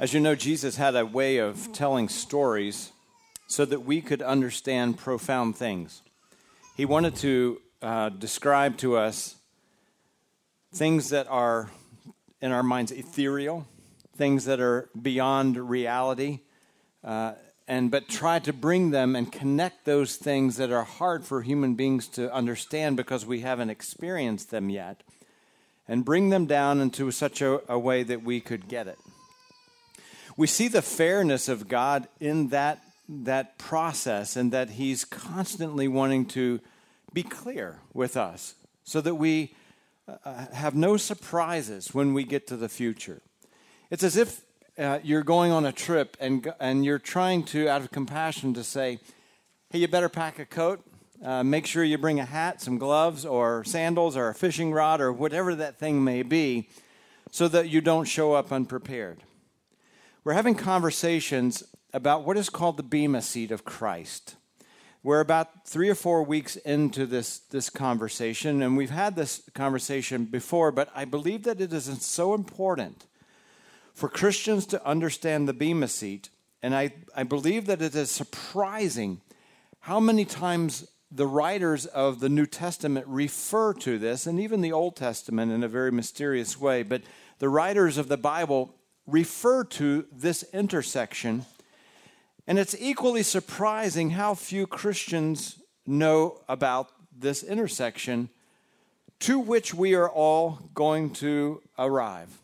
As you know, Jesus had a way of telling stories so that we could understand profound things. He wanted to uh, describe to us things that are in our minds ethereal, things that are beyond reality, uh, and but try to bring them and connect those things that are hard for human beings to understand because we haven't experienced them yet, and bring them down into such a, a way that we could get it we see the fairness of God in that, that process and that He's constantly wanting to be clear with us so that we uh, have no surprises when we get to the future. It's as if uh, you're going on a trip and, and you're trying to, out of compassion, to say, hey, you better pack a coat. Uh, make sure you bring a hat, some gloves, or sandals, or a fishing rod, or whatever that thing may be, so that you don't show up unprepared we're having conversations about what is called the Bema seat of Christ. We're about three or four weeks into this, this conversation, and we've had this conversation before, but I believe that it is so important for Christians to understand the Bema seat. And I, I believe that it is surprising how many times the writers of the New Testament refer to this, and even the Old Testament in a very mysterious way. But the writers of the Bible refer to this intersection. And it's equally surprising how few Christians know about this intersection to which we are all going to arrive.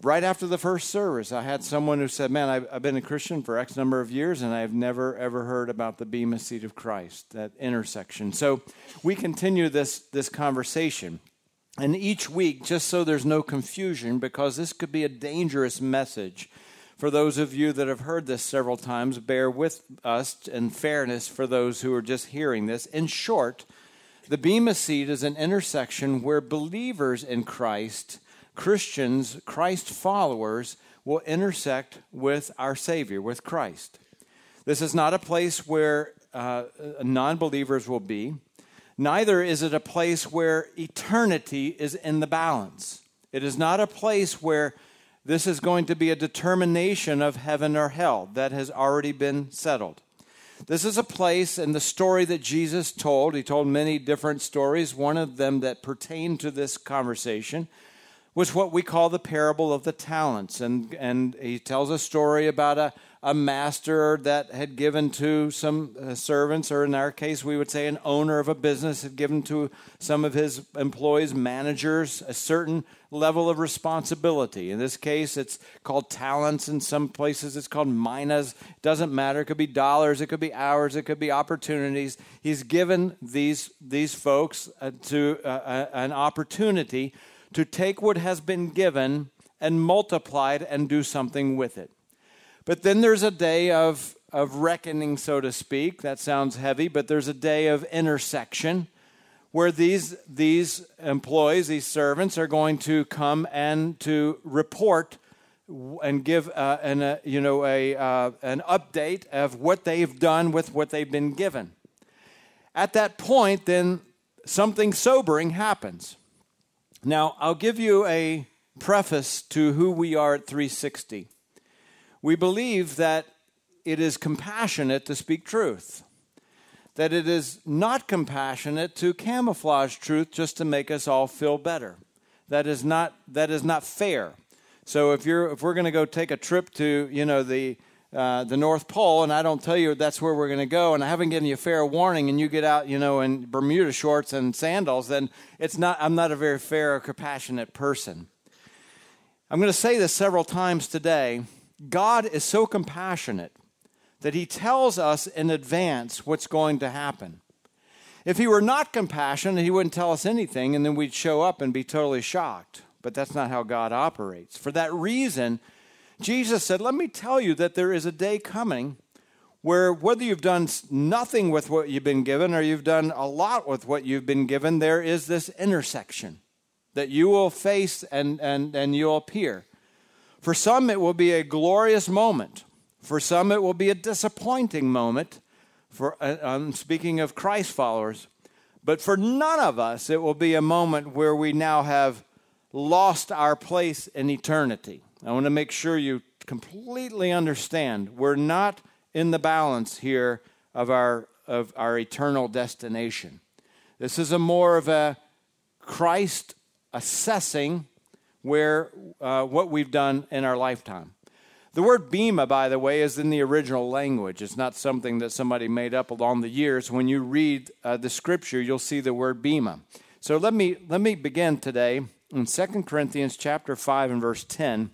Right after the first service, I had someone who said, Man, I've, I've been a Christian for X number of years, and I've never ever heard about the Bema seat of Christ, that intersection. So we continue this, this conversation. And each week, just so there's no confusion, because this could be a dangerous message for those of you that have heard this several times, bear with us in fairness for those who are just hearing this. In short, the Bema seat is an intersection where believers in Christ, Christians, Christ followers, will intersect with our Savior, with Christ. This is not a place where uh, non believers will be. Neither is it a place where eternity is in the balance. It is not a place where this is going to be a determination of heaven or hell that has already been settled. This is a place in the story that Jesus told. He told many different stories. One of them that pertained to this conversation was what we call the parable of the talents. And, and he tells a story about a, a master that had given to some uh, servants, or in our case, we would say an owner of a business had given to some of his employees, managers, a certain level of responsibility. In this case, it's called talents. In some places, it's called minas. It doesn't matter. It could be dollars, it could be hours, it could be opportunities. He's given these, these folks uh, to uh, uh an opportunity to take what has been given and multiply it and do something with it. But then there's a day of, of reckoning, so to speak. That sounds heavy, but there's a day of intersection where these, these employees, these servants, are going to come and to report and give uh, an, uh, you know, a, uh, an update of what they've done with what they've been given. At that point, then something sobering happens. Now, I'll give you a preface to who we are at 360 we believe that it is compassionate to speak truth, that it is not compassionate to camouflage truth just to make us all feel better. That is not, that is not fair. So if, you're, if we're going to go take a trip to you know, the, uh, the North Pole, and I don't tell you that's where we're going to go, and I haven't given you a fair warning, and you get out, you know, in Bermuda shorts and sandals, then it's not. I'm not a very fair or compassionate person. I'm going to say this several times today. God is so compassionate that he tells us in advance what's going to happen. If he were not compassionate, he wouldn't tell us anything, and then we'd show up and be totally shocked. But that's not how God operates. For that reason, Jesus said, Let me tell you that there is a day coming where whether you've done nothing with what you've been given or you've done a lot with what you've been given, there is this intersection that you will face and, and, and you'll appear. For some, it will be a glorious moment. For some, it will be a disappointing moment. For uh, I'm speaking of Christ followers. But for none of us, it will be a moment where we now have lost our place in eternity. I want to make sure you completely understand we're not in the balance here of our, of our eternal destination. This is a more of a Christ assessing where uh, what we've done in our lifetime. The word bema, by the way, is in the original language. It's not something that somebody made up along the years. When you read uh, the scripture, you'll see the word bema. So let me let me begin today in 2 Corinthians chapter 5 and verse 10.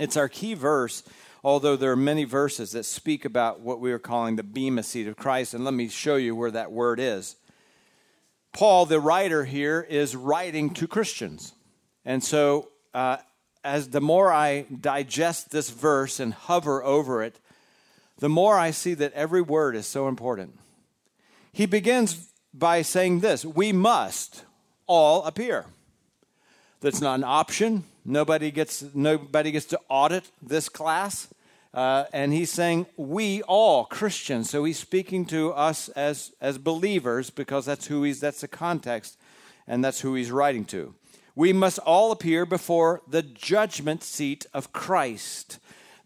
It's our key verse, although there are many verses that speak about what we are calling the bema seat of Christ, and let me show you where that word is. Paul, the writer here, is writing to Christians. And so, uh, as the more I digest this verse and hover over it, the more I see that every word is so important. He begins by saying this We must all appear. That's not an option. Nobody gets, nobody gets to audit this class. Uh, and he's saying, we all Christians. So he's speaking to us as, as believers because that's who he's, that's the context, and that's who he's writing to. We must all appear before the judgment seat of Christ.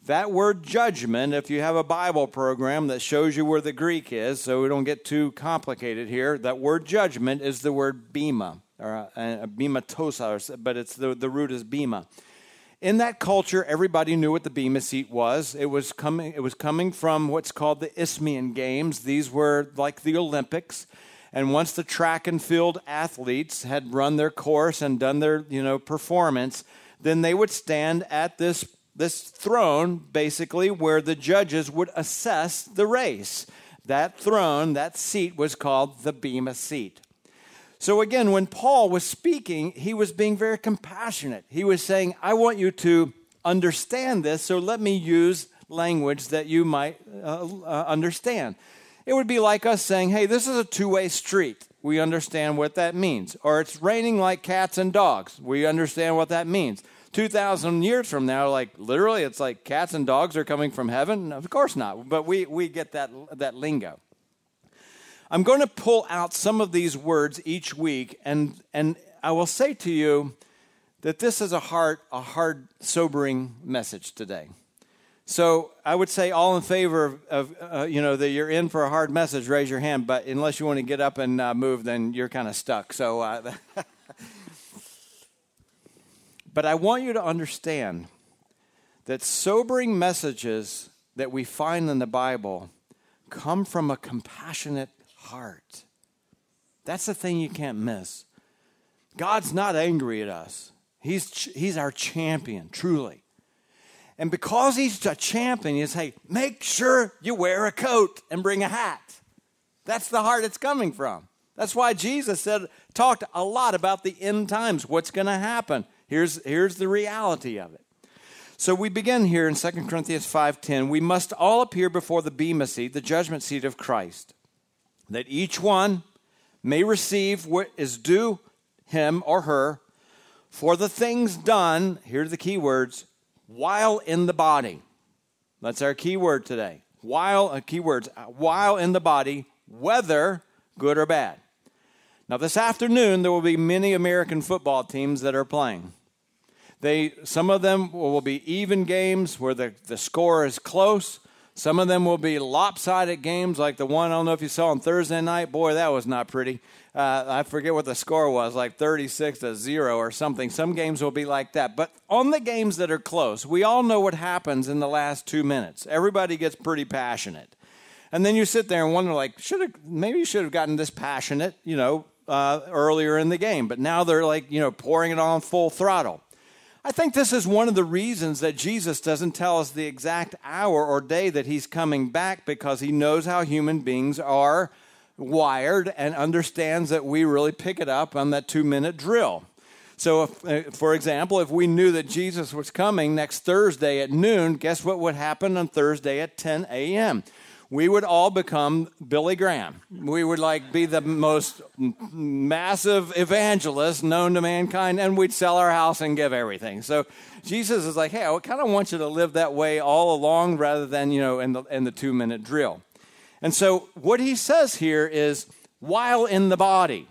That word judgment, if you have a Bible program that shows you where the Greek is, so we don't get too complicated here, that word judgment is the word bema, or uh, bema tosa, but it's the, the root is bema in that culture, everybody knew what the Bema seat was. It was coming, it was coming from what's called the Isthmian Games. These were like the Olympics. And once the track and field athletes had run their course and done their, you know, performance, then they would stand at this this throne basically where the judges would assess the race. That throne, that seat was called the Bema seat. So again, when Paul was speaking, he was being very compassionate. He was saying, I want you to understand this, so let me use language that you might uh, uh, understand. It would be like us saying, hey, this is a two way street. We understand what that means. Or it's raining like cats and dogs. We understand what that means. 2,000 years from now, like literally, it's like cats and dogs are coming from heaven? Of course not. But we, we get that, that lingo. I'm going to pull out some of these words each week, and, and I will say to you that this is a hard, a hard, sobering message today. So I would say all in favor of, of uh, you know, that you're in for a hard message, raise your hand. But unless you want to get up and uh, move, then you're kind of stuck. So, uh, but I want you to understand that sobering messages that we find in the Bible come from a compassionate heart. That's the thing you can't miss. God's not angry at us. He's, he's our champion, truly. And because he's a champion, you say, make sure you wear a coat and bring a hat. That's the heart it's coming from. That's why Jesus said, talked a lot about the end times, what's going to happen. Here's, here's the reality of it. So we begin here in 2 Corinthians 5.10. We must all appear before the bema seat, the judgment seat of Christ that each one may receive what is due him or her for the things done, here's the key words, while in the body. That's our key word today. While, uh, key words, uh, while in the body, whether good or bad. Now, this afternoon, there will be many American football teams that are playing. They, some of them will be even games where the, the score is close. Some of them will be lopsided games, like the one I don't know if you saw on Thursday night. Boy, that was not pretty. Uh, I forget what the score was, like 36 to 0 or something. Some games will be like that. But on the games that are close, we all know what happens in the last two minutes. Everybody gets pretty passionate. And then you sit there and wonder, like, should have maybe you should have gotten this passionate, you know, uh, earlier in the game. But now they're like, you know, pouring it on full throttle. I think this is one of the reasons that Jesus doesn't tell us the exact hour or day that he's coming back because he knows how human beings are wired and understands that we really pick it up on that two minute drill. So, if, uh, for example, if we knew that Jesus was coming next Thursday at noon, guess what would happen on Thursday at 10 a.m.? We would all become Billy Graham. We would like be the most massive evangelist known to mankind, and we'd sell our house and give everything. So Jesus is like, hey, I kind of want you to live that way all along rather than, you know, in the, in the two minute drill. And so what he says here is, while in the body.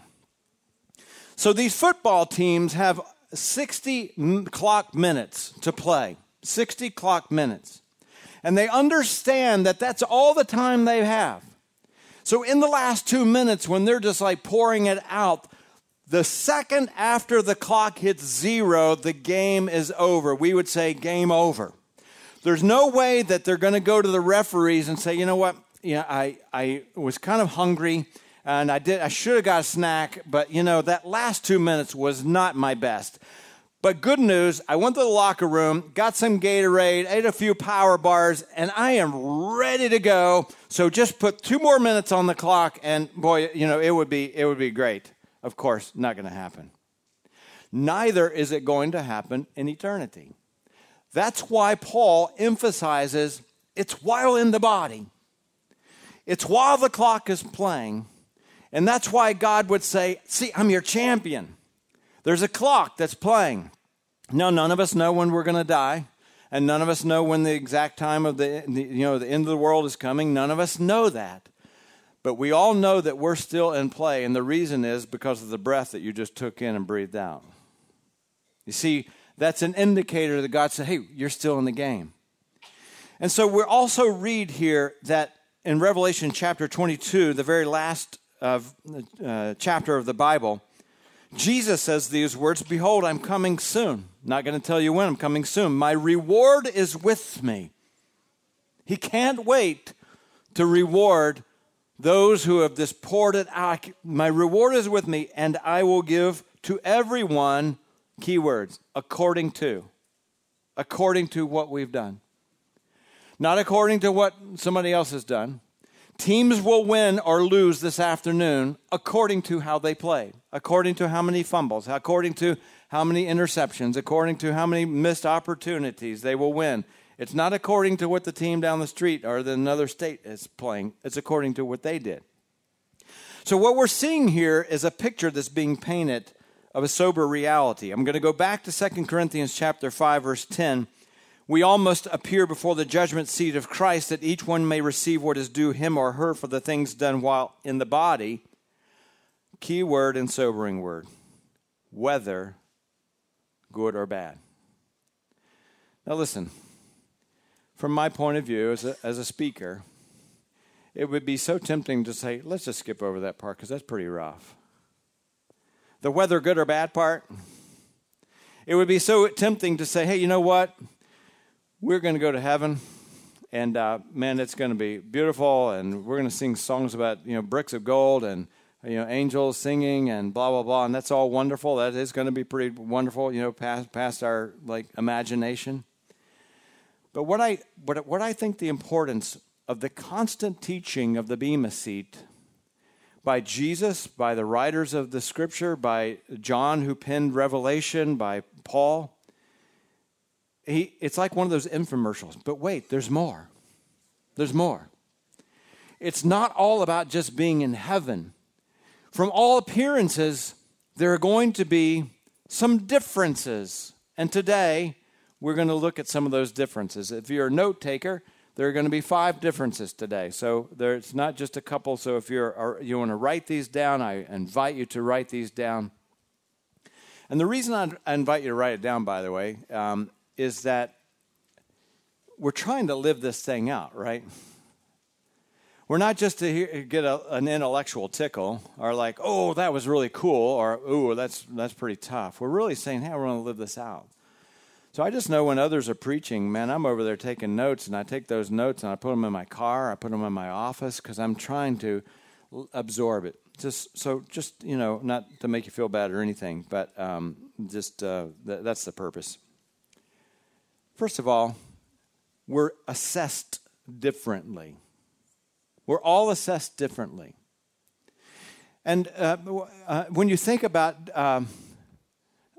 So these football teams have 60 clock minutes to play. 60 clock minutes. And they understand that that's all the time they have. So, in the last two minutes, when they're just like pouring it out, the second after the clock hits zero, the game is over. We would say game over. There's no way that they're going to go to the referees and say, you know what, yeah, I, I was kind of hungry and I did I should have got a snack, but you know, that last two minutes was not my best. But good news, I went to the locker room, got some Gatorade, ate a few power bars, and I am ready to go. So just put two more minutes on the clock, and boy, you know, it would be it would be great. Of course, not going to happen. Neither is it going to happen in eternity. That's why Paul emphasizes it's while in the body. It's while the clock is playing. And that's why God would say, See, I'm your champion. There's a clock that's playing. Now, none of us know when we're going to die, and none of us know when the exact time of the, you know, the end of the world is coming. None of us know that. But we all know that we're still in play, and the reason is because of the breath that you just took in and breathed out. You see, that's an indicator that God said, hey, you're still in the game. And so we also read here that in Revelation chapter 22, the very last of, uh, chapter of the Bible, Jesus says these words Behold, I'm coming soon. Not going to tell you when, I'm coming soon. My reward is with me. He can't wait to reward those who have just poured it out. My reward is with me, and I will give to everyone, keywords, according to. According to what we've done. Not according to what somebody else has done, Teams will win or lose this afternoon according to how they play, according to how many fumbles, according to how many interceptions, according to how many missed opportunities they will win. It's not according to what the team down the street or the another state is playing, it's according to what they did. So, what we're seeing here is a picture that's being painted of a sober reality. I'm going to go back to 2 Corinthians chapter 5 verse 10 we all must appear before the judgment seat of Christ that each one may receive what is due him or her for the things done while in the body. Key word and sobering word whether good or bad. Now, listen, from my point of view as a, as a speaker, it would be so tempting to say, let's just skip over that part because that's pretty rough. The whether good or bad part, it would be so tempting to say, hey, you know what? We're going to go to heaven and uh, man it's going to be beautiful and we're going to sing songs about you know bricks of gold and you know angels singing and blah blah blah and that's all wonderful. That is going to be pretty wonderful you know past past our like imagination. But what i what, what i think the importance of the constant teaching of the bema seat by jesus by the writers of the scripture by john who penned revelation by paul he, it's like one of those infomercials. But wait, there's more. There's more. It's not all about just being in heaven. From all appearances, there are going to be some differences. And today, we're going to look at some of those differences. If you're a note taker, there are going to be five differences today. So there's not just a couple. So if you're you want to write these down, I invite you to write these down. And the reason I invite you to write it down, by the way, um, is that we're trying to live this thing out, right? We're not just to hear, get a, an intellectual tickle or like, oh, that was really cool, or oh, that's that's pretty tough. We're really saying, hey, we're going to live this out. So I just know when others are preaching, man, I'm over there taking notes, and I take those notes and I put them in my car, I put them in my office because I'm trying to absorb it. Just so, just you know, not to make you feel bad or anything, but um, just uh, th- that's the purpose. First of all, we're assessed differently. We're all assessed differently. And uh, uh, when you think about um,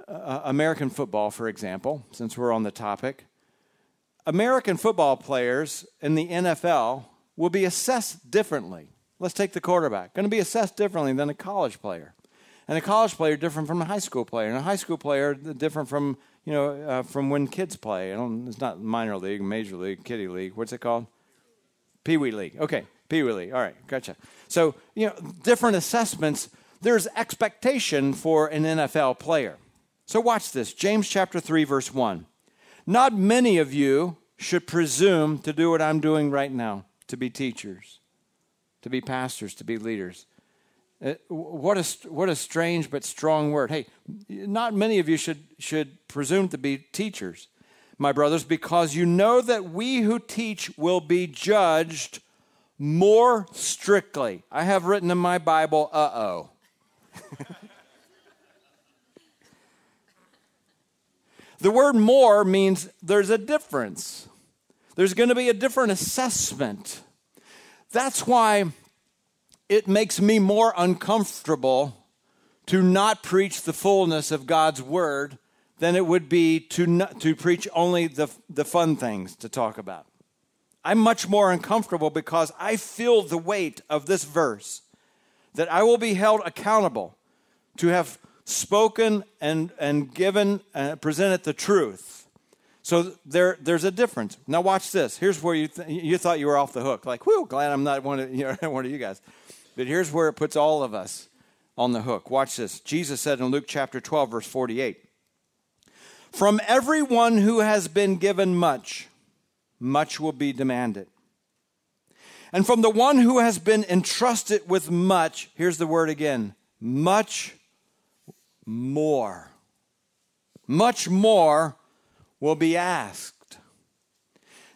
uh, American football, for example, since we're on the topic, American football players in the NFL will be assessed differently. Let's take the quarterback. Going to be assessed differently than a college player. And a college player different from a high school player. And a high school player different from you know, uh, from when kids play. It's not minor league, major league, kiddie league. What's it called? Pee Wee League. Okay, Pee Wee League. All right, gotcha. So, you know, different assessments. There's expectation for an NFL player. So watch this James chapter 3, verse 1. Not many of you should presume to do what I'm doing right now to be teachers, to be pastors, to be leaders. Uh, what a, what a strange but strong word. Hey, not many of you should, should presume to be teachers, my brothers, because you know that we who teach will be judged more strictly. I have written in my Bible, uh oh. the word more means there's a difference, there's going to be a different assessment. That's why it makes me more uncomfortable to not preach the fullness of God's word than it would be to, not, to preach only the, the fun things to talk about. I'm much more uncomfortable because I feel the weight of this verse that I will be held accountable to have spoken and, and given, uh, presented the truth. So there, there's a difference. Now watch this. Here's where you, th- you thought you were off the hook. Like, whew, glad I'm not one of, you know, one of you guys. But here's where it puts all of us on the hook. Watch this. Jesus said in Luke chapter 12, verse 48 From everyone who has been given much, much will be demanded. And from the one who has been entrusted with much, here's the word again much more. Much more will be asked.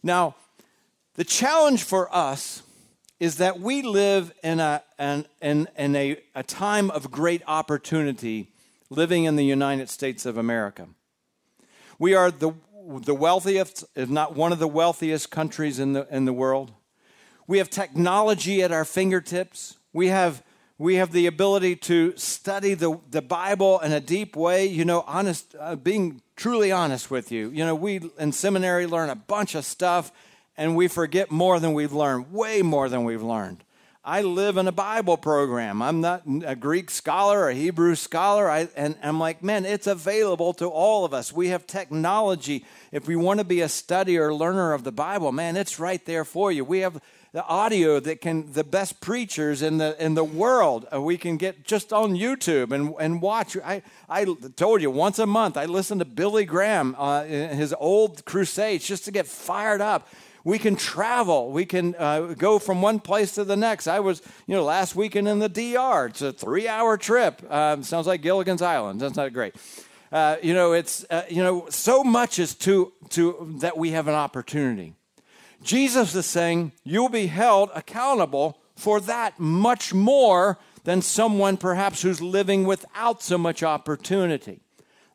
Now, the challenge for us is that we live in a, in, in, in a, a time of great opportunity living in the United States of America. We are the the wealthiest, if not one of the wealthiest countries in the, in the world. We have technology at our fingertips. We have, we have the ability to study the, the Bible in a deep way. You know, honest, uh, being truly honest with you. You know, we in seminary learn a bunch of stuff and we forget more than we've learned, way more than we've learned. I live in a Bible program. I'm not a Greek scholar a Hebrew scholar. I, and I'm like, man, it's available to all of us. We have technology. If we want to be a studier or learner of the Bible, man, it's right there for you. We have the audio that can, the best preachers in the, in the world, uh, we can get just on YouTube and, and watch. I, I told you once a month, I listen to Billy Graham, uh, his old crusades, just to get fired up we can travel. We can uh, go from one place to the next. I was, you know, last weekend in the DR. It's a three-hour trip. Um, sounds like Gilligan's Island. That's not great. Uh, you know, it's uh, you know, so much is to to that we have an opportunity. Jesus is saying you'll be held accountable for that much more than someone perhaps who's living without so much opportunity.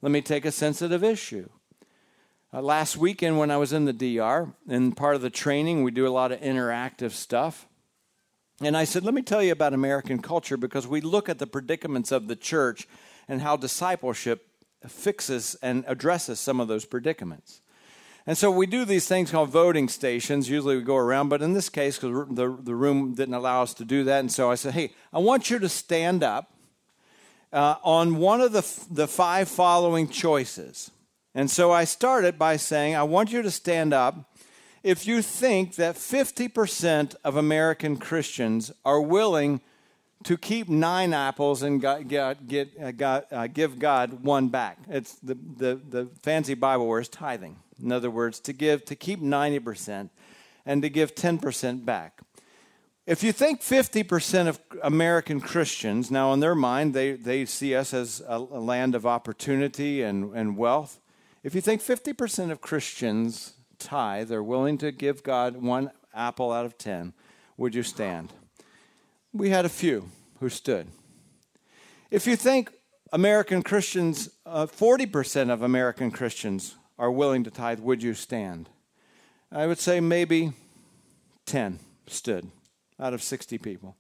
Let me take a sensitive issue. Uh, last weekend, when I was in the DR, and part of the training, we do a lot of interactive stuff. And I said, let me tell you about American culture because we look at the predicaments of the church and how discipleship fixes and addresses some of those predicaments. And so we do these things called voting stations. Usually we go around, but in this case, because the, the room didn't allow us to do that, and so I said, hey, I want you to stand up uh, on one of the, the five following choices. And so I started by saying, I want you to stand up if you think that 50% of American Christians are willing to keep nine apples and get, uh, God, uh, give God one back. It's the, the, the fancy Bible word is tithing. In other words, to give, to keep 90% and to give 10% back. If you think 50% of American Christians, now in their mind, they, they see us as a, a land of opportunity and, and wealth. If you think 50% of Christians tithe, they're willing to give God one apple out of 10, would you stand? We had a few who stood. If you think American Christians, uh, 40% of American Christians are willing to tithe, would you stand? I would say maybe 10 stood out of 60 people.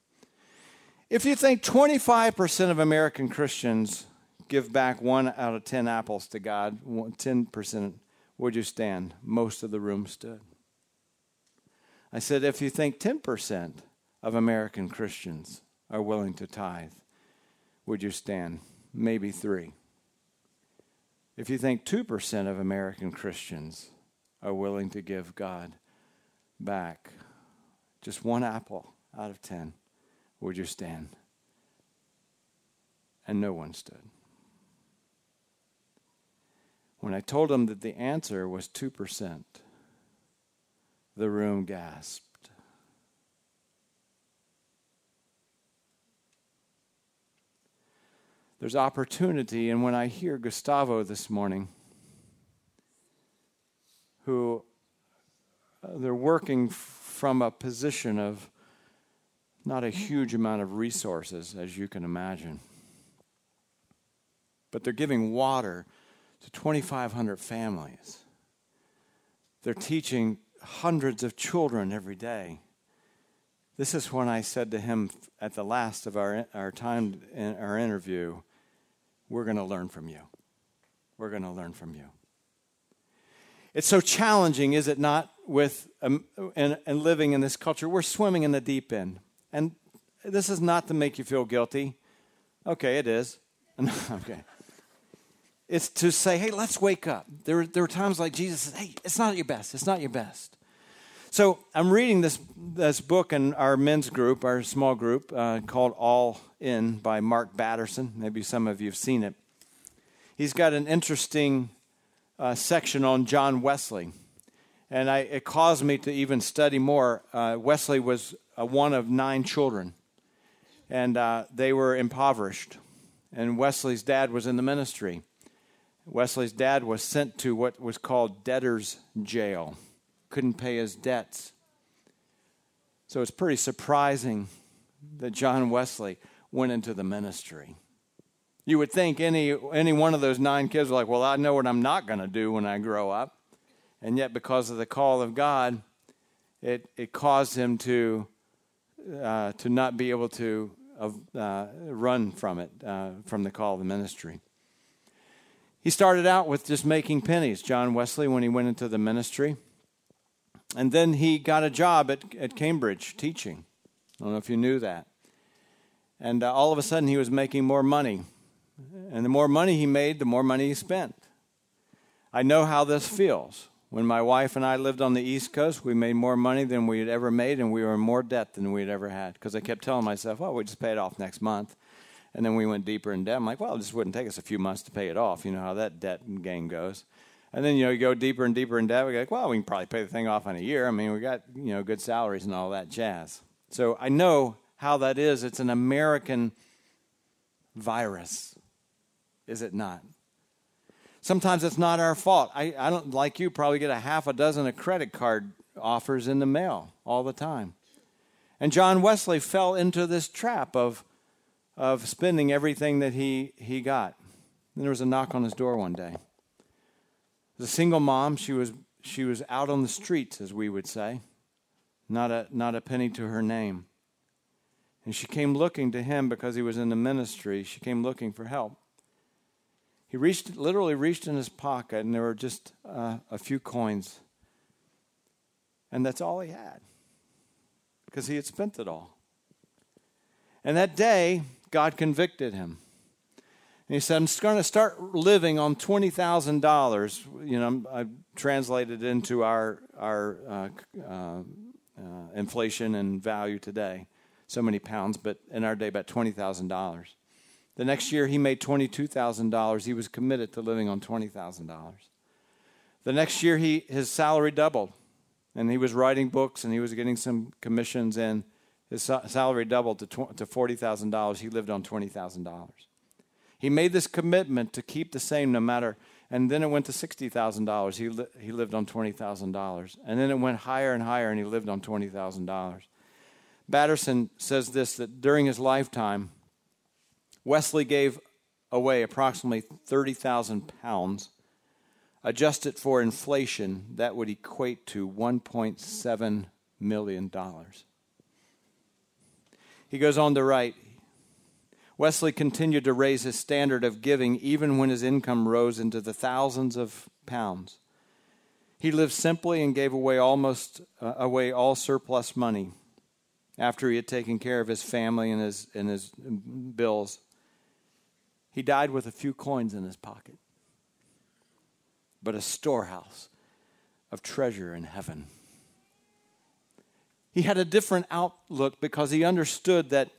If you think 25% of American Christians give back one out of 10 apples to God, 10%, would you stand? Most of the room stood. I said, if you think 10% of American Christians are willing to tithe, would you stand? Maybe three. If you think 2% of American Christians are willing to give God back just one apple out of 10, would you stand? And no one stood. When I told him that the answer was 2%, the room gasped. There's opportunity, and when I hear Gustavo this morning, who uh, they're working from a position of not a huge amount of resources, as you can imagine. But they're giving water to 2,500 families. They're teaching hundreds of children every day. This is when I said to him at the last of our, our time in our interview, we're going to learn from you. We're going to learn from you. It's so challenging, is it not, with um, and, and living in this culture? We're swimming in the deep end. And this is not to make you feel guilty. Okay, it is. okay. It's to say, hey, let's wake up. There, there were times like Jesus says, hey, it's not your best. It's not your best. So I'm reading this, this book in our men's group, our small group, uh, called All In by Mark Batterson. Maybe some of you have seen it. He's got an interesting uh, section on John Wesley. And I, it caused me to even study more. Uh, Wesley was uh, one of nine children, and uh, they were impoverished. And Wesley's dad was in the ministry. Wesley's dad was sent to what was called debtor's jail, couldn't pay his debts. So it's pretty surprising that John Wesley went into the ministry. You would think any, any one of those nine kids were like, Well, I know what I'm not going to do when I grow up. And yet, because of the call of God, it, it caused him to, uh, to not be able to uh, run from it, uh, from the call of the ministry. He started out with just making pennies, John Wesley, when he went into the ministry. And then he got a job at, at Cambridge teaching. I don't know if you knew that. And uh, all of a sudden, he was making more money and the more money he made, the more money he spent. I know how this feels. When my wife and I lived on the East Coast, we made more money than we had ever made, and we were in more debt than we had ever had. Because I kept telling myself, well, we just pay it off next month. And then we went deeper in debt. I'm like, well, this wouldn't take us a few months to pay it off. You know how that debt game goes. And then, you know, you go deeper and deeper in debt. We go, well, we can probably pay the thing off in a year. I mean, we got, you know, good salaries and all that jazz. So I know how that is. It's an American virus is it not? Sometimes it's not our fault. I, I don't, like you, probably get a half a dozen of credit card offers in the mail all the time. And John Wesley fell into this trap of, of spending everything that he, he got. And there was a knock on his door one day. As a single mom, she was, she was out on the streets, as we would say, not a, not a penny to her name. And she came looking to him because he was in the ministry. She came looking for help. He reached, literally reached in his pocket, and there were just uh, a few coins. And that's all he had because he had spent it all. And that day, God convicted him. And he said, I'm going to start living on $20,000. You know, I translated into our, our uh, uh, uh, inflation and value today. So many pounds, but in our day, about $20,000. The next year, he made $22,000. He was committed to living on $20,000. The next year, he, his salary doubled, and he was writing books and he was getting some commissions, and his salary doubled to, to $40,000. He lived on $20,000. He made this commitment to keep the same no matter, and then it went to $60,000. He, li- he lived on $20,000. And then it went higher and higher, and he lived on $20,000. Batterson says this that during his lifetime, Wesley gave away approximately 30,000 pounds. Adjusted for inflation, that would equate to $1.7 million. He goes on to write Wesley continued to raise his standard of giving even when his income rose into the thousands of pounds. He lived simply and gave away almost uh, away all surplus money after he had taken care of his family and his, and his bills. He died with a few coins in his pocket, but a storehouse of treasure in heaven. He had a different outlook because he understood that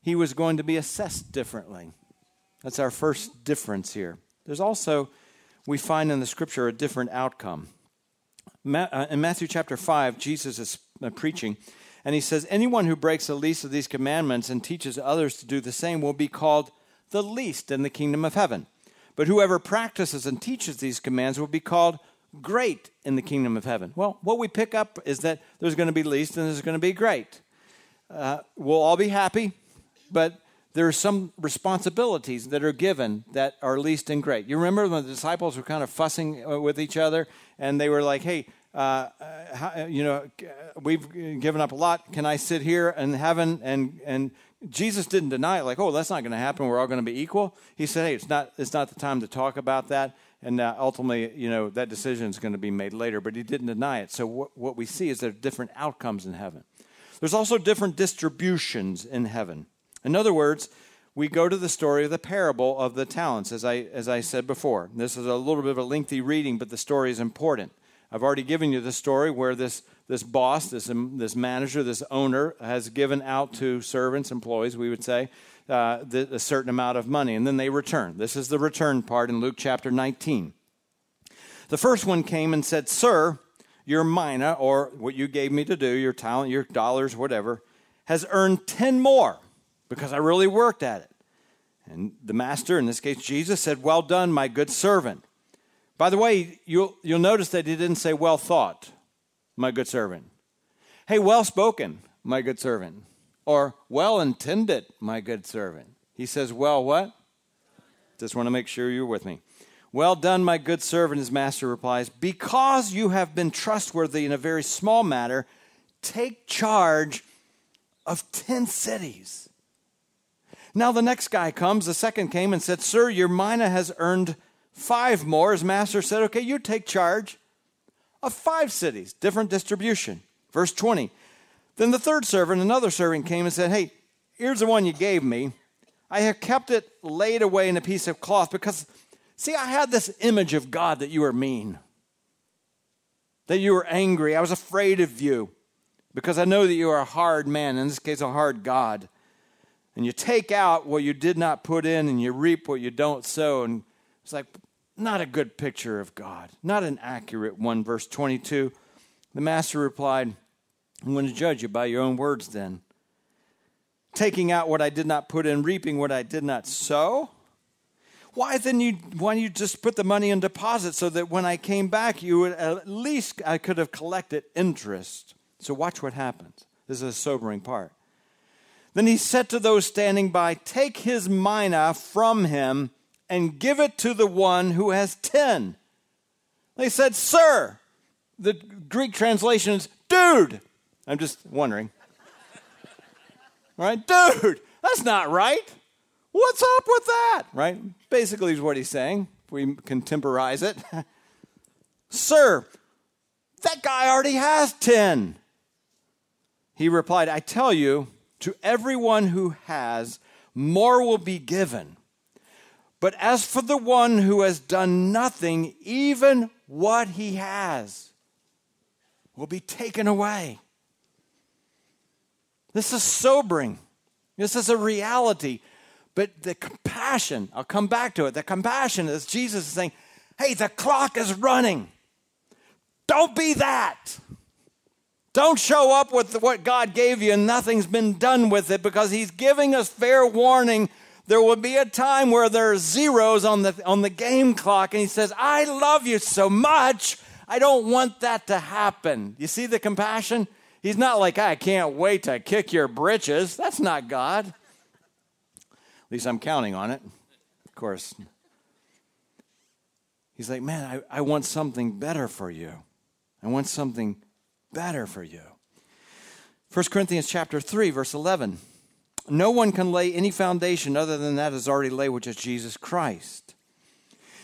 he was going to be assessed differently. That's our first difference here. There's also, we find in the scripture a different outcome. Uh, in Matthew chapter 5, Jesus is uh, preaching, and he says, Anyone who breaks the least of these commandments and teaches others to do the same will be called the least in the kingdom of heaven. But whoever practices and teaches these commands will be called great in the kingdom of heaven. Well, what we pick up is that there's going to be least and there's going to be great. Uh, we'll all be happy, but there are some responsibilities that are given that are least and great. You remember when the disciples were kind of fussing uh, with each other and they were like, hey, uh, uh how, you know, we've given up a lot. Can I sit here in heaven? And, and Jesus didn't deny it, like, oh, that's not going to happen. We're all going to be equal. He said, hey, it's not, it's not the time to talk about that. And uh, ultimately, you know, that decision is going to be made later, but he didn't deny it. So what, what we see is there are different outcomes in heaven. There's also different distributions in heaven. In other words, we go to the story of the parable of the talents, as I, as I said before. This is a little bit of a lengthy reading, but the story is important. I've already given you the story where this, this boss, this, this manager, this owner has given out to servants, employees, we would say, uh, the, a certain amount of money, and then they return. This is the return part in Luke chapter 19. The first one came and said, Sir, your mina, or what you gave me to do, your talent, your dollars, whatever, has earned 10 more because I really worked at it. And the master, in this case Jesus, said, Well done, my good servant. By the way, you'll, you'll notice that he didn't say, Well thought, my good servant. Hey, well spoken, my good servant. Or well intended, my good servant. He says, Well, what? Just want to make sure you're with me. Well done, my good servant, his master replies. Because you have been trustworthy in a very small matter, take charge of 10 cities. Now the next guy comes, the second came and said, Sir, your mina has earned five more. His master said, Okay, you take charge of five cities, different distribution. Verse 20. Then the third servant, another servant, came and said, Hey, here's the one you gave me. I have kept it laid away in a piece of cloth because, see, I had this image of God that you were mean, that you were angry. I was afraid of you because I know that you are a hard man, in this case, a hard God and you take out what you did not put in and you reap what you don't sow. And it's like, not a good picture of God, not an accurate one. Verse 22 the master replied, I'm going to judge you by your own words then. Taking out what I did not put in, reaping what I did not sow? Why then you why don't you just put the money in deposit so that when I came back you would at least I could have collected interest. So watch what happens. This is a sobering part. Then he said to those standing by, Take his mina from him and give it to the one who has ten. They said, Sir. The Greek translation is, Dude. I'm just wondering. right? Dude, that's not right. What's up with that? Right? Basically, is what he's saying. If we contemporize it. Sir, that guy already has 10. He replied, I tell you, to everyone who has, more will be given. But as for the one who has done nothing, even what he has will be taken away. This is sobering. This is a reality. But the compassion, I'll come back to it. The compassion is Jesus is saying, hey, the clock is running. Don't be that. Don't show up with what God gave you and nothing's been done with it because He's giving us fair warning. There will be a time where there are zeros on the, on the game clock, and He says, I love you so much, I don't want that to happen. You see the compassion? He's not like, I can't wait to kick your britches. That's not God. At least I'm counting on it. Of course. He's like, man, I, I want something better for you. I want something better for you. 1 Corinthians chapter 3 verse 11. No one can lay any foundation other than that is already laid which is Jesus Christ.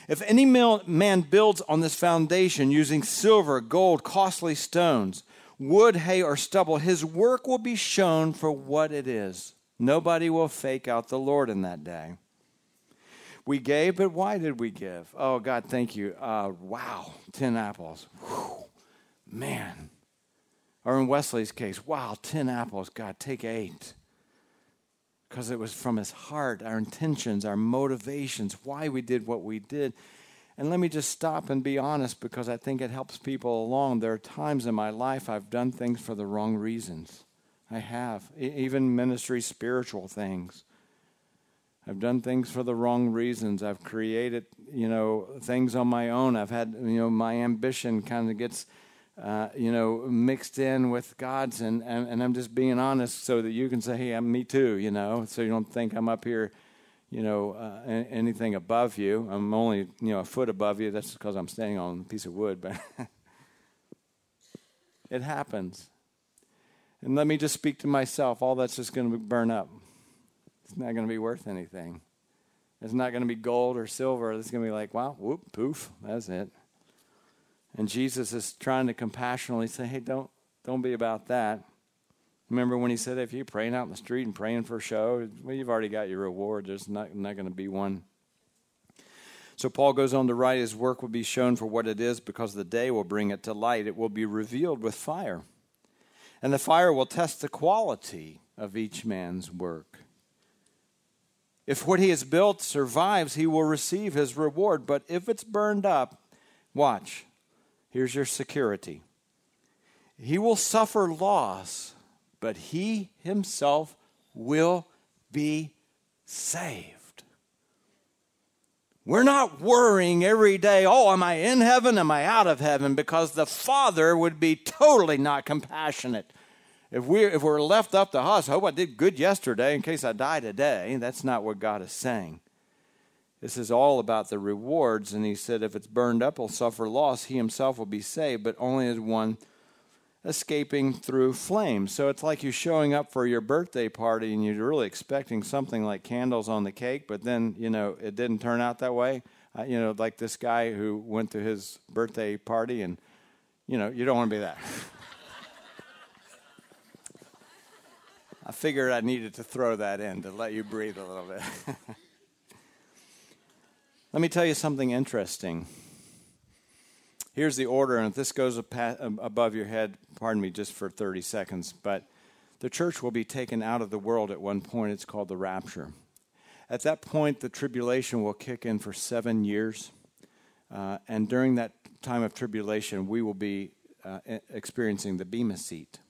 If any man builds on this foundation using silver, gold, costly stones, wood, hay, or stubble, his work will be shown for what it is. Nobody will fake out the Lord in that day. We gave, but why did we give? Oh, God, thank you. Uh, wow, 10 apples. Whew. Man, or in Wesley's case, wow, 10 apples, God, take eight. Because it was from his heart, our intentions, our motivations, why we did what we did. And let me just stop and be honest because I think it helps people along. There are times in my life I've done things for the wrong reasons. I have, even ministry, spiritual things. I've done things for the wrong reasons. I've created, you know, things on my own. I've had, you know, my ambition kind of gets, uh, you know, mixed in with God's, and, and, and I'm just being honest so that you can say, hey, I'm me too, you know, so you don't think I'm up here you know, uh, anything above you. I'm only, you know, a foot above you. That's because I'm standing on a piece of wood, but it happens. And let me just speak to myself. All that's just going to burn up. It's not going to be worth anything. It's not going to be gold or silver. It's going to be like, wow, whoop, poof, that's it. And Jesus is trying to compassionately say, hey, don't, don't be about that. Remember when he said, if you're praying out in the street and praying for a show, well, you've already got your reward. There's not, not going to be one. So Paul goes on to write, his work will be shown for what it is because the day will bring it to light. It will be revealed with fire. And the fire will test the quality of each man's work. If what he has built survives, he will receive his reward. But if it's burned up, watch, here's your security. He will suffer loss but he himself will be saved. We're not worrying every day, oh, am I in heaven? Am I out of heaven? Because the Father would be totally not compassionate. If we're, if we're left up to us, I hope I did good yesterday in case I die today. That's not what God is saying. This is all about the rewards. And he said, if it's burned up, he'll suffer loss. He himself will be saved, but only as one escaping through flames. So it's like you're showing up for your birthday party and you're really expecting something like candles on the cake, but then, you know, it didn't turn out that way. Uh, you know, like this guy who went to his birthday party and, you know, you don't want to be that. I figured I needed to throw that in to let you breathe a little bit. let me tell you something interesting. Here's the order, and if this goes above your head, pardon me just for 30 seconds, but the church will be taken out of the world at one point. It's called the rapture. At that point, the tribulation will kick in for seven years. Uh, and during that time of tribulation, we will be uh, experiencing the Bema seat.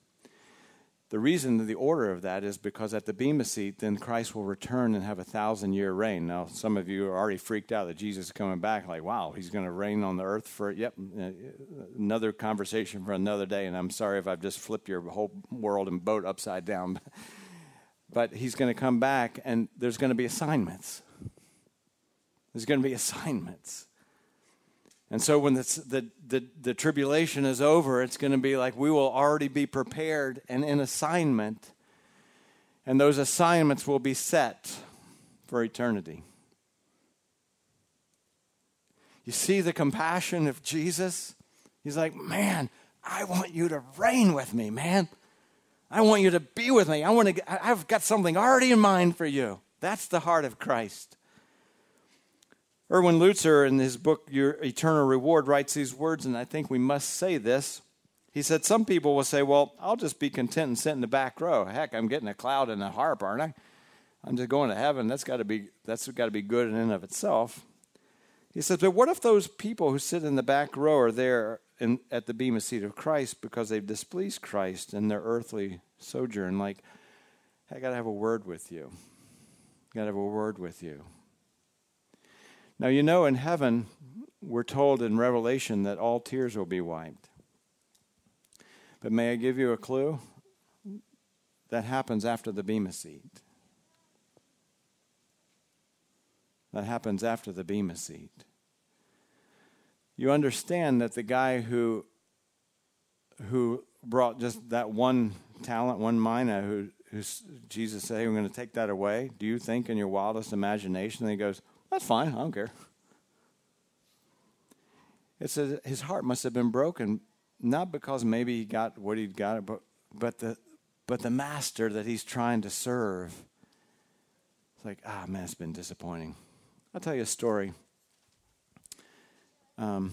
The reason, the order of that is because at the Bema seat, then Christ will return and have a thousand year reign. Now, some of you are already freaked out that Jesus is coming back, like, wow, he's going to reign on the earth for, yep, uh, another conversation for another day. And I'm sorry if I've just flipped your whole world and boat upside down. but he's going to come back, and there's going to be assignments. There's going to be assignments. And so when the, the, the, the tribulation is over, it's going to be like we will already be prepared and in assignment. And those assignments will be set for eternity. You see the compassion of Jesus? He's like, man, I want you to reign with me, man. I want you to be with me. I want to. I've got something already in mind for you. That's the heart of Christ. Erwin Lutzer, in his book, Your Eternal Reward, writes these words, and I think we must say this. He said, Some people will say, Well, I'll just be content and sit in the back row. Heck, I'm getting a cloud and a harp, aren't I? I'm just going to heaven. That's got to be that's got to be good in and of itself. He says, but what if those people who sit in the back row are there in, at the bema seat of Christ because they've displeased Christ in their earthly sojourn? Like, I got to have a word with you. Got to have a word with you. Now, you know, in heaven, we're told in Revelation that all tears will be wiped. But may I give you a clue? That happens after the Bema seat. That happens after the Bema seat. You understand that the guy who who brought just that one talent, one mina, who, who Jesus said, we're going to take that away. Do you think in your wildest imagination? And he goes, that's fine. I don't care. It says his heart must have been broken, not because maybe he got what he'd got, but, but, the, but the master that he's trying to serve. It's like, ah, man, it's been disappointing. I'll tell you a story. Um,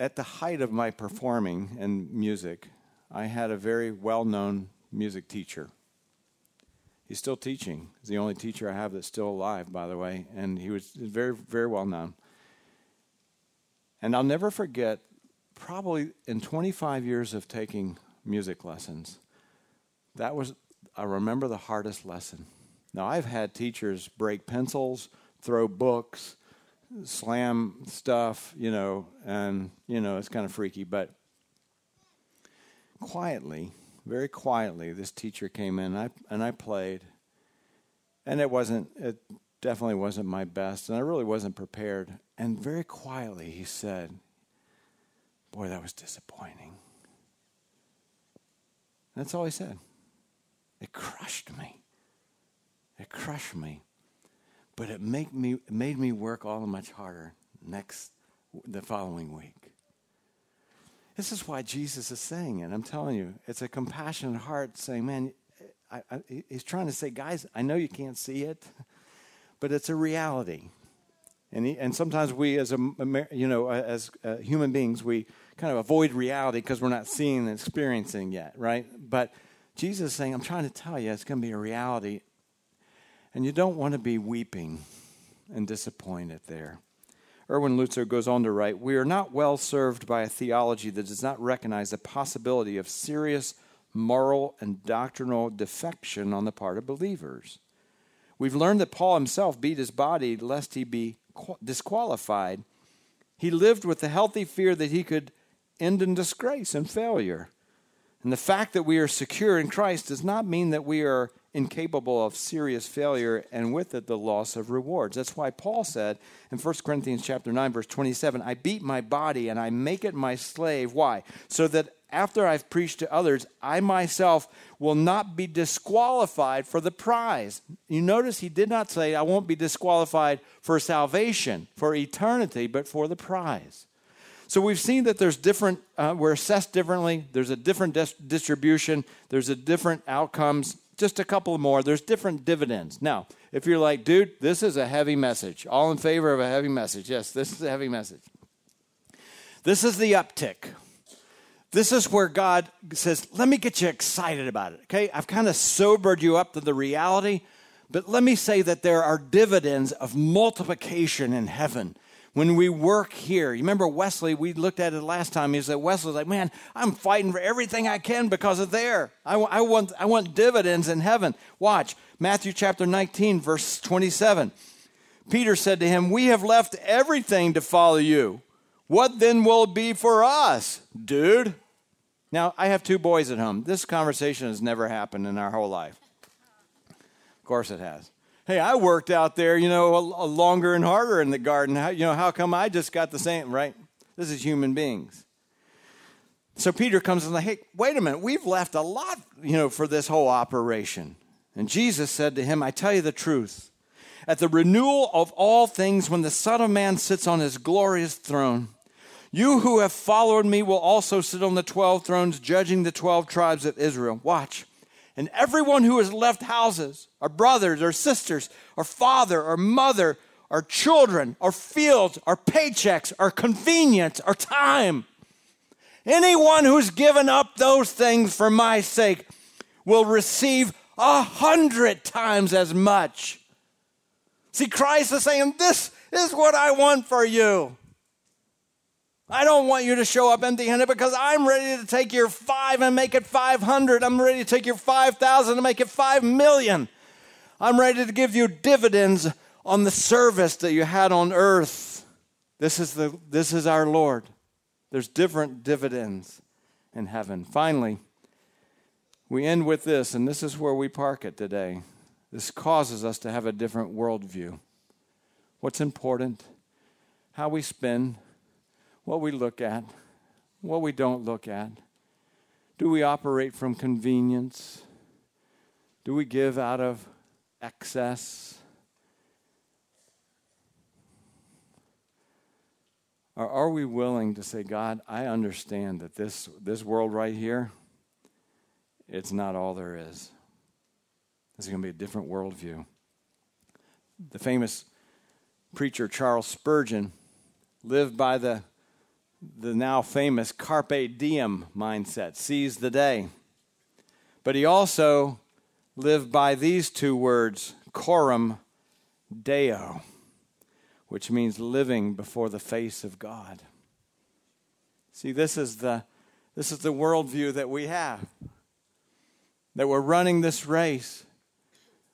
at the height of my performing in music, I had a very well known music teacher. He's still teaching. He's the only teacher I have that's still alive, by the way, and he was very, very well known. And I'll never forget, probably in 25 years of taking music lessons, that was, I remember the hardest lesson. Now, I've had teachers break pencils, throw books, slam stuff, you know, and, you know, it's kind of freaky. But quietly, very quietly, this teacher came in and I, and I played. And it wasn't, it definitely wasn't my best. And I really wasn't prepared. And very quietly, he said, Boy, that was disappointing. That's all he said. It crushed me. It crushed me. But it make me, it made me work all the much harder next, the following week. This is why Jesus is saying it. I'm telling you, it's a compassionate heart saying, man, I, I, he's trying to say, guys, I know you can't see it, but it's a reality. And, he, and sometimes we, as a, you know, as uh, human beings, we kind of avoid reality because we're not seeing and experiencing yet, right? But Jesus is saying, I'm trying to tell you, it's going to be a reality. And you don't want to be weeping and disappointed there. Erwin Lutzer goes on to write We are not well served by a theology that does not recognize the possibility of serious moral and doctrinal defection on the part of believers. We've learned that Paul himself beat his body lest he be disqualified. He lived with the healthy fear that he could end in disgrace and failure. And the fact that we are secure in Christ does not mean that we are incapable of serious failure and with it the loss of rewards. That's why Paul said in 1 Corinthians chapter 9 verse 27, I beat my body and I make it my slave. Why? So that after I've preached to others, I myself will not be disqualified for the prize. You notice he did not say I won't be disqualified for salvation, for eternity, but for the prize. So we've seen that there's different, uh, we're assessed differently. There's a different dis- distribution. There's a different outcomes just a couple more. There's different dividends. Now, if you're like, dude, this is a heavy message, all in favor of a heavy message. Yes, this is a heavy message. This is the uptick. This is where God says, let me get you excited about it. Okay, I've kind of sobered you up to the reality, but let me say that there are dividends of multiplication in heaven when we work here. You remember Wesley, we looked at it last time. He said, Wesley's like, man, I'm fighting for everything I can because of there. I, I, want, I want dividends in heaven. Watch Matthew chapter 19, verse 27. Peter said to him, We have left everything to follow you. What then will it be for us, dude? Now, I have two boys at home. This conversation has never happened in our whole life. Of course it has hey, I worked out there, you know, a, a longer and harder in the garden. How, you know, how come I just got the same, right? This is human beings. So Peter comes and like, hey, wait a minute, we've left a lot, you know, for this whole operation. And Jesus said to him, I tell you the truth. At the renewal of all things, when the Son of Man sits on his glorious throne, you who have followed me will also sit on the 12 thrones, judging the 12 tribes of Israel. Watch. And everyone who has left houses, or brothers, or sisters, or father, or mother, or children, or fields, or paychecks, or convenience, or time, anyone who's given up those things for my sake will receive a hundred times as much. See, Christ is saying, This is what I want for you. I don't want you to show up empty handed because I'm ready to take your five and make it 500. I'm ready to take your 5,000 and make it 5 million. I'm ready to give you dividends on the service that you had on earth. This is, the, this is our Lord. There's different dividends in heaven. Finally, we end with this, and this is where we park it today. This causes us to have a different worldview. What's important? How we spend what we look at, what we don't look at. Do we operate from convenience? Do we give out of excess? Or are we willing to say, God, I understand that this, this world right here, it's not all there is. This is going to be a different worldview. The famous preacher Charles Spurgeon lived by the the now famous carpe diem mindset, seize the day. But he also lived by these two words, coram deo, which means living before the face of God. See, this is the this is the worldview that we have. That we're running this race.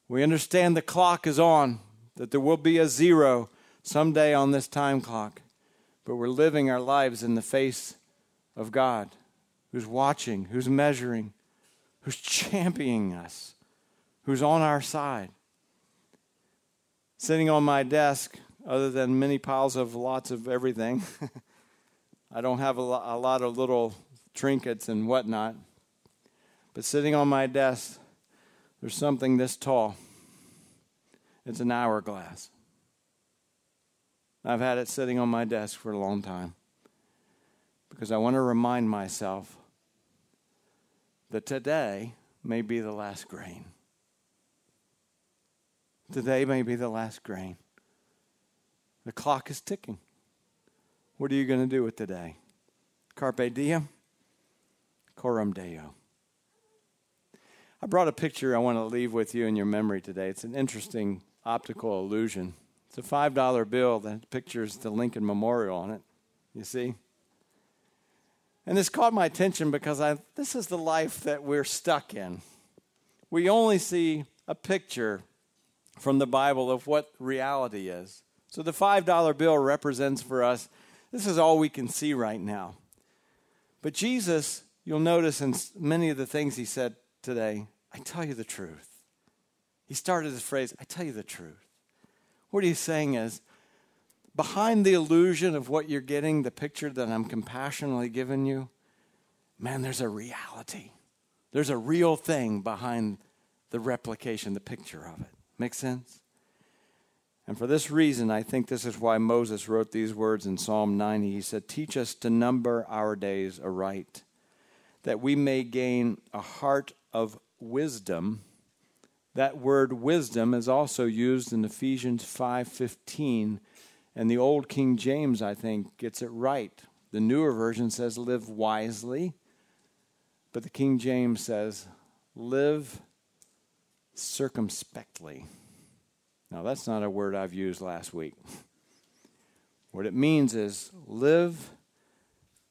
We understand the clock is on, that there will be a zero someday on this time clock. But we're living our lives in the face of God, who's watching, who's measuring, who's championing us, who's on our side. Sitting on my desk, other than many piles of lots of everything, I don't have a, lot of little trinkets and whatnot. But sitting on my desk, there's something this tall. It's an hourglass. I've had it sitting on my desk for a long time because I want to remind myself that today may be the last grain. Today may be the last grain. The clock is ticking. What are you going to do with today? Carpe diem, coram deo. I brought a picture I want to leave with you in your memory today. It's an interesting optical illusion. It's a $5 bill that pictures the Lincoln Memorial on it. You see? And this caught my attention because I, this is the life that we're stuck in. We only see a picture from the Bible of what reality is. So the $5 bill represents for us, this is all we can see right now. But Jesus, you'll notice in many of the things he said today, I tell you the truth. He started his phrase, I tell you the truth. What he's saying is, behind the illusion of what you're getting, the picture that I'm compassionately giving you, man, there's a reality. There's a real thing behind the replication, the picture of it. Make sense? And for this reason, I think this is why Moses wrote these words in Psalm 90. He said, Teach us to number our days aright, that we may gain a heart of wisdom that word wisdom is also used in Ephesians 5:15 and the old King James I think gets it right. The newer version says live wisely, but the King James says live circumspectly. Now that's not a word I've used last week. What it means is live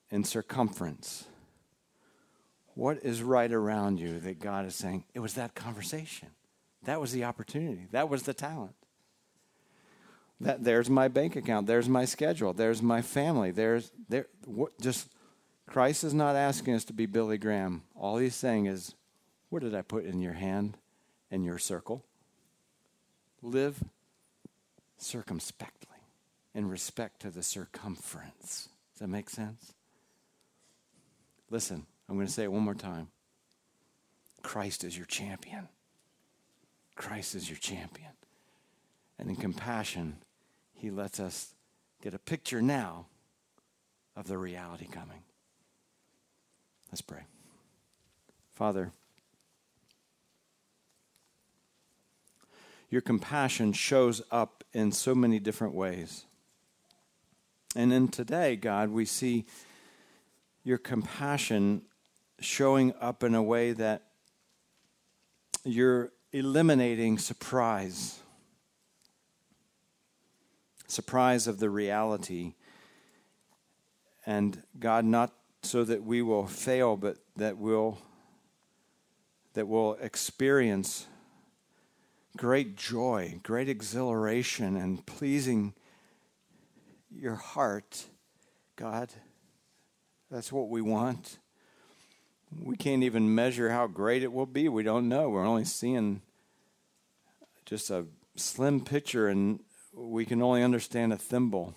in circumference. What is right around you that God is saying? It was that conversation. That was the opportunity. That was the talent. That there's my bank account. There's my schedule. There's my family. There's there. What, just Christ is not asking us to be Billy Graham. All he's saying is, what did I put in your hand, in your circle? Live circumspectly in respect to the circumference. Does that make sense? Listen, I'm going to say it one more time. Christ is your champion. Christ is your champion. And in compassion, he lets us get a picture now of the reality coming. Let's pray. Father, your compassion shows up in so many different ways. And in today, God, we see your compassion showing up in a way that you're eliminating surprise. Surprise of the reality. And God, not so that we will fail, but that we'll, that we'll experience great joy, great exhilaration, and pleasing your heart, God. That's what we want we can't even measure how great it will be. We don't know. We're only seeing just a slim picture, and we can only understand a thimble.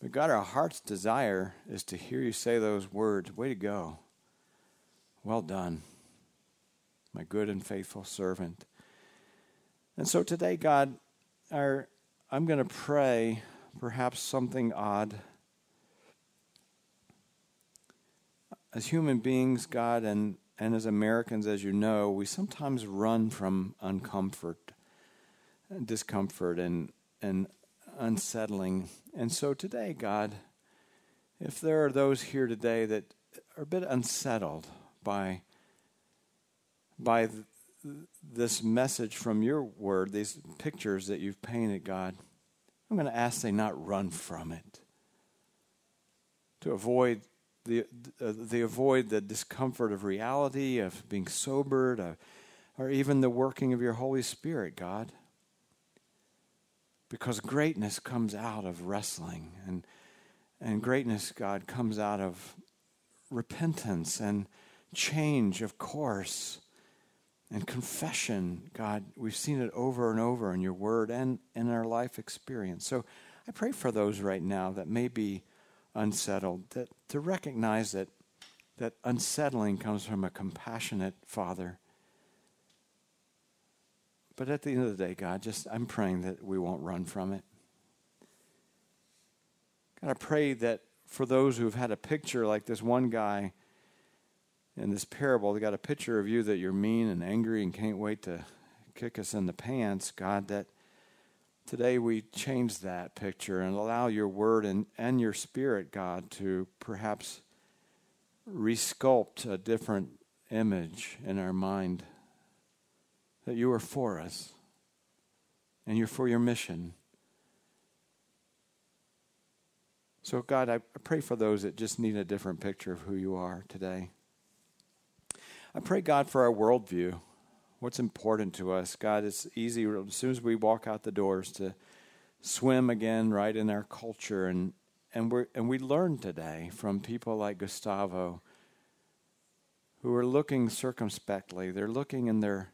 But God, our heart's desire is to hear you say those words. Way to go. Well done, my good and faithful servant. And so today, God, our, I'm going to pray perhaps something odd. As human beings, God, and, and as Americans, as you know, we sometimes run from uncomfort, discomfort, and, and unsettling. And so today, God, if there are those here today that are a bit unsettled by by th- this message from your word, these pictures that you've painted, God, I'm going to ask they not run from it. To avoid the, uh, they avoid the discomfort of reality, of being sobered, uh, or even the working of your Holy Spirit, God. Because greatness comes out of wrestling, and, and greatness, God, comes out of repentance and change of course and confession, God, we've seen it over and over in your word and in our life experience. So I pray for those right now that may be unsettled, that to recognize that that unsettling comes from a compassionate father. But at the end of the day, God, just I'm praying that we won't run from it. God, I pray that for those who've had a picture like this one guy in this parable, they got a picture of you that you're mean and angry and can't wait to kick us in the pants, God, that today we change that picture and allow your word and, and your spirit, God, to perhaps resculpt a different image in our mind that you are for us and you're for your mission. So, God, I pray for those that just need a different picture of who you are today. I pray, God, for our worldview. What's important to us? God, it's easy as soon as we walk out the doors to swim again right in our culture. And, and, we and we learn today from people like Gustavo who are looking circumspectly. They're looking in their,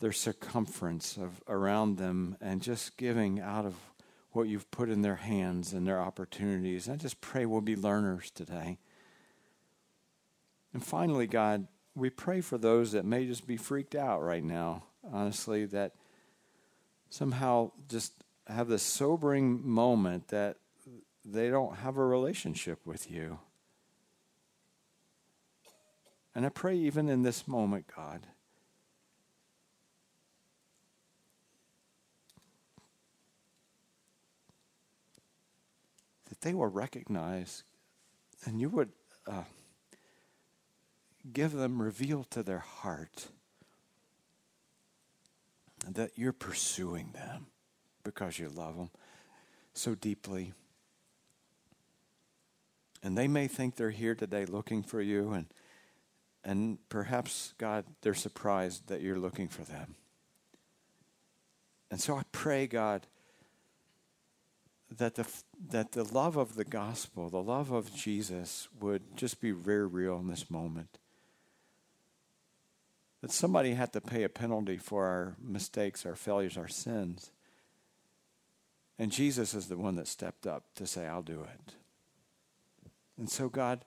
their circumference of around them and just giving out of what you've put in their hands and their opportunities. I just pray we'll be learners today. And finally, God, we pray for those that may just be freaked out right now, honestly, that somehow just have this sobering moment that they don't have a relationship with you. And I pray, even in this moment, God, that they will recognize and you would. Uh, give them, reveal to their heart that you're pursuing them because you love them so deeply. And they may think they're here today looking for you, and, and perhaps, God, they're surprised that you're looking for them. And so I pray, God, that the, that the love of the gospel, the love of Jesus, would just be very real in this moment that somebody had to pay a penalty for our mistakes, our failures, our sins. And Jesus is the one that stepped up to say, I'll do it. And so, God,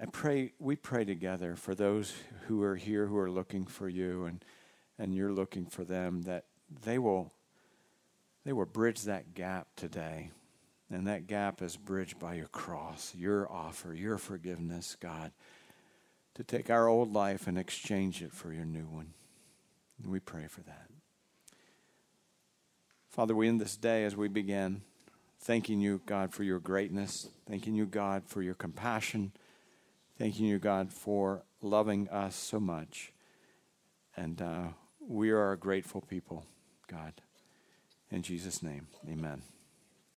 I pray, we pray together for those who are here who are looking for you and, and you're looking for them, that they will, they will bridge that gap today. And that gap is bridged by your cross, your offer, your forgiveness, God to take our old life and exchange it for your new one. And we pray for that. Father, we end this day as we begin, thanking you, God, for your greatness, thanking you, God, for your compassion, thanking you, God, for loving us so much. And uh, we are a grateful people, God. In Jesus' name, amen.